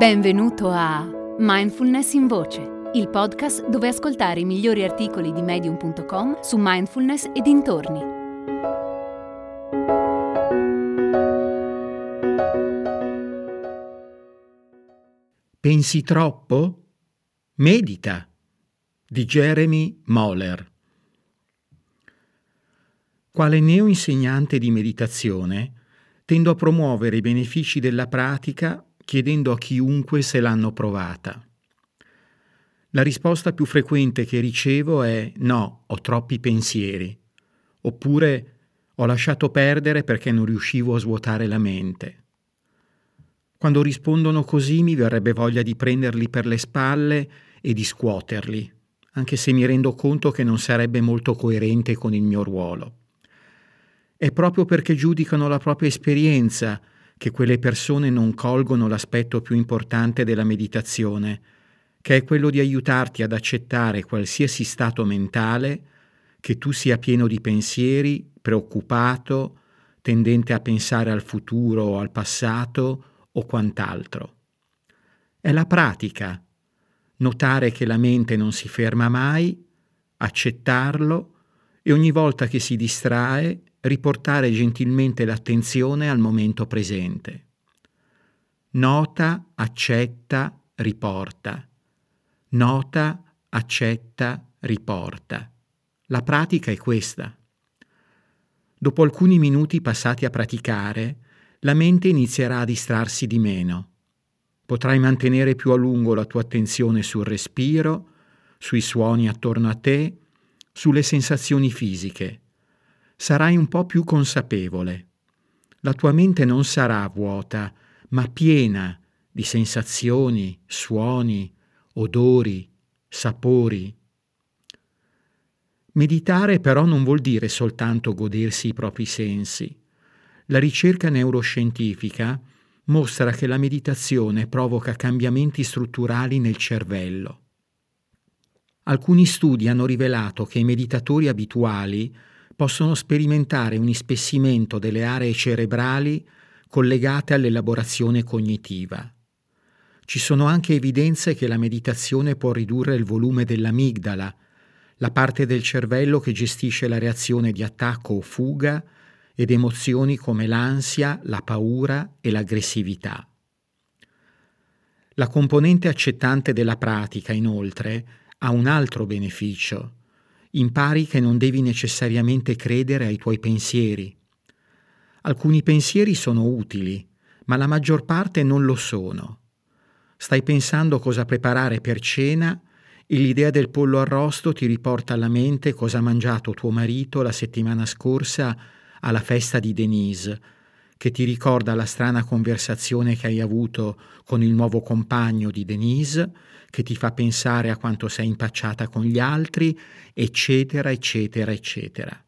Benvenuto a Mindfulness in Voce, il podcast dove ascoltare i migliori articoli di medium.com su mindfulness e dintorni. Pensi troppo? Medita di Jeremy Moller. Quale neo-insegnante di meditazione, tendo a promuovere i benefici della pratica chiedendo a chiunque se l'hanno provata. La risposta più frequente che ricevo è no, ho troppi pensieri, oppure ho lasciato perdere perché non riuscivo a svuotare la mente. Quando rispondono così mi verrebbe voglia di prenderli per le spalle e di scuoterli, anche se mi rendo conto che non sarebbe molto coerente con il mio ruolo. È proprio perché giudicano la propria esperienza che quelle persone non colgono l'aspetto più importante della meditazione, che è quello di aiutarti ad accettare qualsiasi stato mentale, che tu sia pieno di pensieri, preoccupato, tendente a pensare al futuro o al passato o quant'altro. È la pratica, notare che la mente non si ferma mai, accettarlo e ogni volta che si distrae riportare gentilmente l'attenzione al momento presente. Nota, accetta, riporta. Nota, accetta, riporta. La pratica è questa. Dopo alcuni minuti passati a praticare, la mente inizierà a distrarsi di meno. Potrai mantenere più a lungo la tua attenzione sul respiro, sui suoni attorno a te, sulle sensazioni fisiche sarai un po' più consapevole. La tua mente non sarà vuota, ma piena di sensazioni, suoni, odori, sapori. Meditare però non vuol dire soltanto godersi i propri sensi. La ricerca neuroscientifica mostra che la meditazione provoca cambiamenti strutturali nel cervello. Alcuni studi hanno rivelato che i meditatori abituali possono sperimentare un ispessimento delle aree cerebrali collegate all'elaborazione cognitiva. Ci sono anche evidenze che la meditazione può ridurre il volume dell'amigdala, la parte del cervello che gestisce la reazione di attacco o fuga ed emozioni come l'ansia, la paura e l'aggressività. La componente accettante della pratica, inoltre, ha un altro beneficio impari che non devi necessariamente credere ai tuoi pensieri. Alcuni pensieri sono utili, ma la maggior parte non lo sono. Stai pensando cosa preparare per cena e l'idea del pollo arrosto ti riporta alla mente cosa ha mangiato tuo marito la settimana scorsa alla festa di Denise, che ti ricorda la strana conversazione che hai avuto con il nuovo compagno di Denise che ti fa pensare a quanto sei impacciata con gli altri, eccetera, eccetera, eccetera.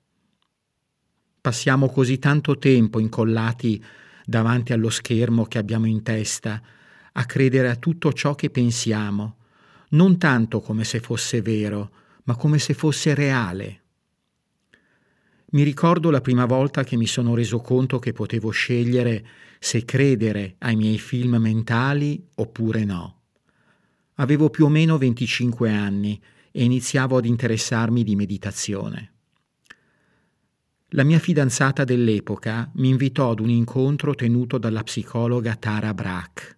Passiamo così tanto tempo incollati davanti allo schermo che abbiamo in testa, a credere a tutto ciò che pensiamo, non tanto come se fosse vero, ma come se fosse reale. Mi ricordo la prima volta che mi sono reso conto che potevo scegliere se credere ai miei film mentali oppure no. Avevo più o meno 25 anni e iniziavo ad interessarmi di meditazione. La mia fidanzata dell'epoca mi invitò ad un incontro tenuto dalla psicologa Tara Brach.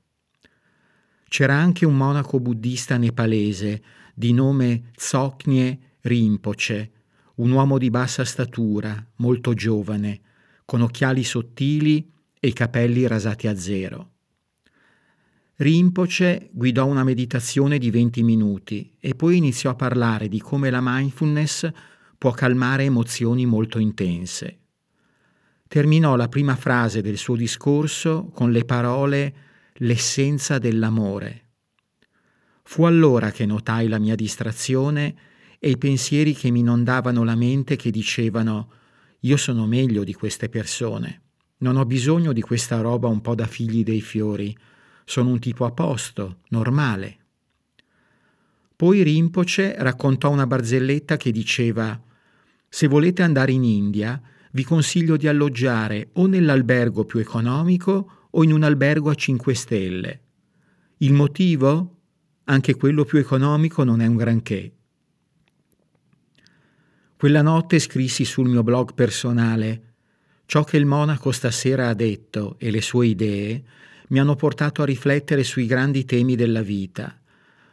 C'era anche un monaco buddista nepalese di nome Tsoknye Rinpoche, un uomo di bassa statura, molto giovane, con occhiali sottili e capelli rasati a zero. Rinpoche guidò una meditazione di 20 minuti e poi iniziò a parlare di come la mindfulness può calmare emozioni molto intense. Terminò la prima frase del suo discorso con le parole l'essenza dell'amore. Fu allora che notai la mia distrazione e i pensieri che mi inondavano la mente che dicevano io sono meglio di queste persone, non ho bisogno di questa roba un po' da figli dei fiori, sono un tipo a posto, normale. Poi Rinpoche raccontò una barzelletta che diceva se volete andare in India vi consiglio di alloggiare o nell'albergo più economico o in un albergo a 5 stelle. Il motivo? Anche quello più economico non è un granché. Quella notte scrissi sul mio blog personale Ciò che il monaco stasera ha detto e le sue idee mi hanno portato a riflettere sui grandi temi della vita.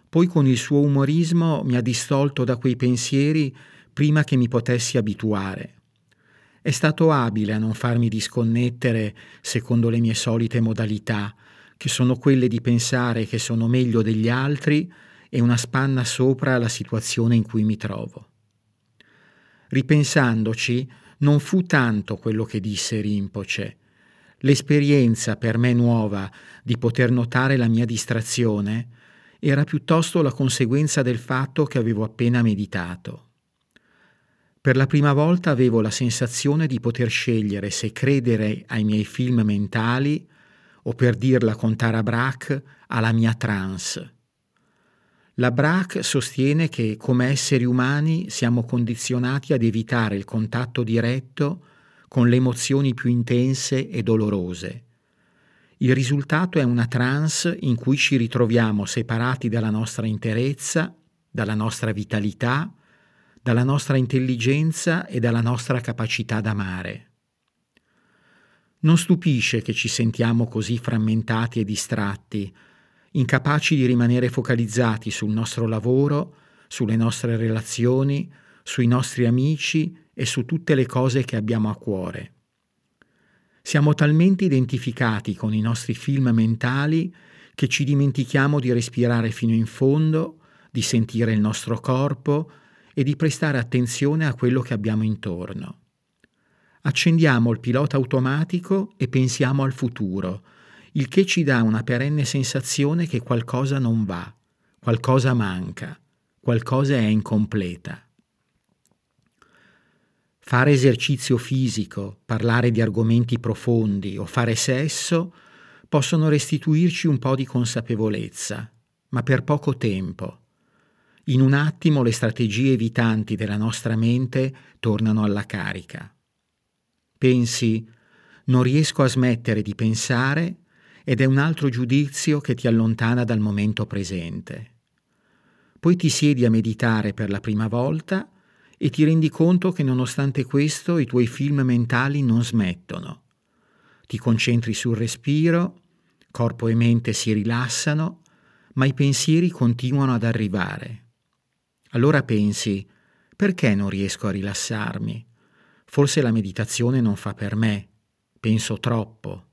Poi con il suo umorismo mi ha distolto da quei pensieri prima che mi potessi abituare. È stato abile a non farmi disconnettere secondo le mie solite modalità, che sono quelle di pensare che sono meglio degli altri e una spanna sopra la situazione in cui mi trovo. Ripensandoci, non fu tanto quello che disse Rinpoche. L'esperienza per me nuova di poter notare la mia distrazione era piuttosto la conseguenza del fatto che avevo appena meditato. Per la prima volta avevo la sensazione di poter scegliere se credere ai miei film mentali o per dirla con Tara Brach alla mia trance. La Braque sostiene che come esseri umani siamo condizionati ad evitare il contatto diretto con le emozioni più intense e dolorose. Il risultato è una trance in cui ci ritroviamo separati dalla nostra interezza, dalla nostra vitalità, dalla nostra intelligenza e dalla nostra capacità d'amare. Non stupisce che ci sentiamo così frammentati e distratti, incapaci di rimanere focalizzati sul nostro lavoro, sulle nostre relazioni, sui nostri amici e su tutte le cose che abbiamo a cuore. Siamo talmente identificati con i nostri film mentali che ci dimentichiamo di respirare fino in fondo, di sentire il nostro corpo e di prestare attenzione a quello che abbiamo intorno. Accendiamo il pilota automatico e pensiamo al futuro, il che ci dà una perenne sensazione che qualcosa non va, qualcosa manca, qualcosa è incompleta. Fare esercizio fisico, parlare di argomenti profondi o fare sesso possono restituirci un po' di consapevolezza, ma per poco tempo. In un attimo le strategie evitanti della nostra mente tornano alla carica. Pensi, non riesco a smettere di pensare ed è un altro giudizio che ti allontana dal momento presente. Poi ti siedi a meditare per la prima volta e ti rendi conto che nonostante questo i tuoi film mentali non smettono. Ti concentri sul respiro, corpo e mente si rilassano, ma i pensieri continuano ad arrivare. Allora pensi, perché non riesco a rilassarmi? Forse la meditazione non fa per me, penso troppo.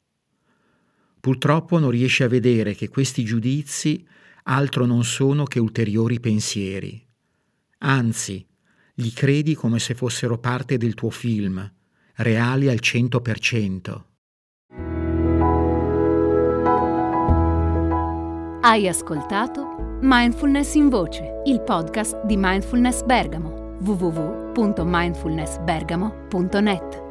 Purtroppo non riesci a vedere che questi giudizi altro non sono che ulteriori pensieri. Anzi, li credi come se fossero parte del tuo film, reali al 100%. Hai ascoltato Mindfulness in Voce, il podcast di Mindfulness Bergamo, www.mindfulnessbergamo.net.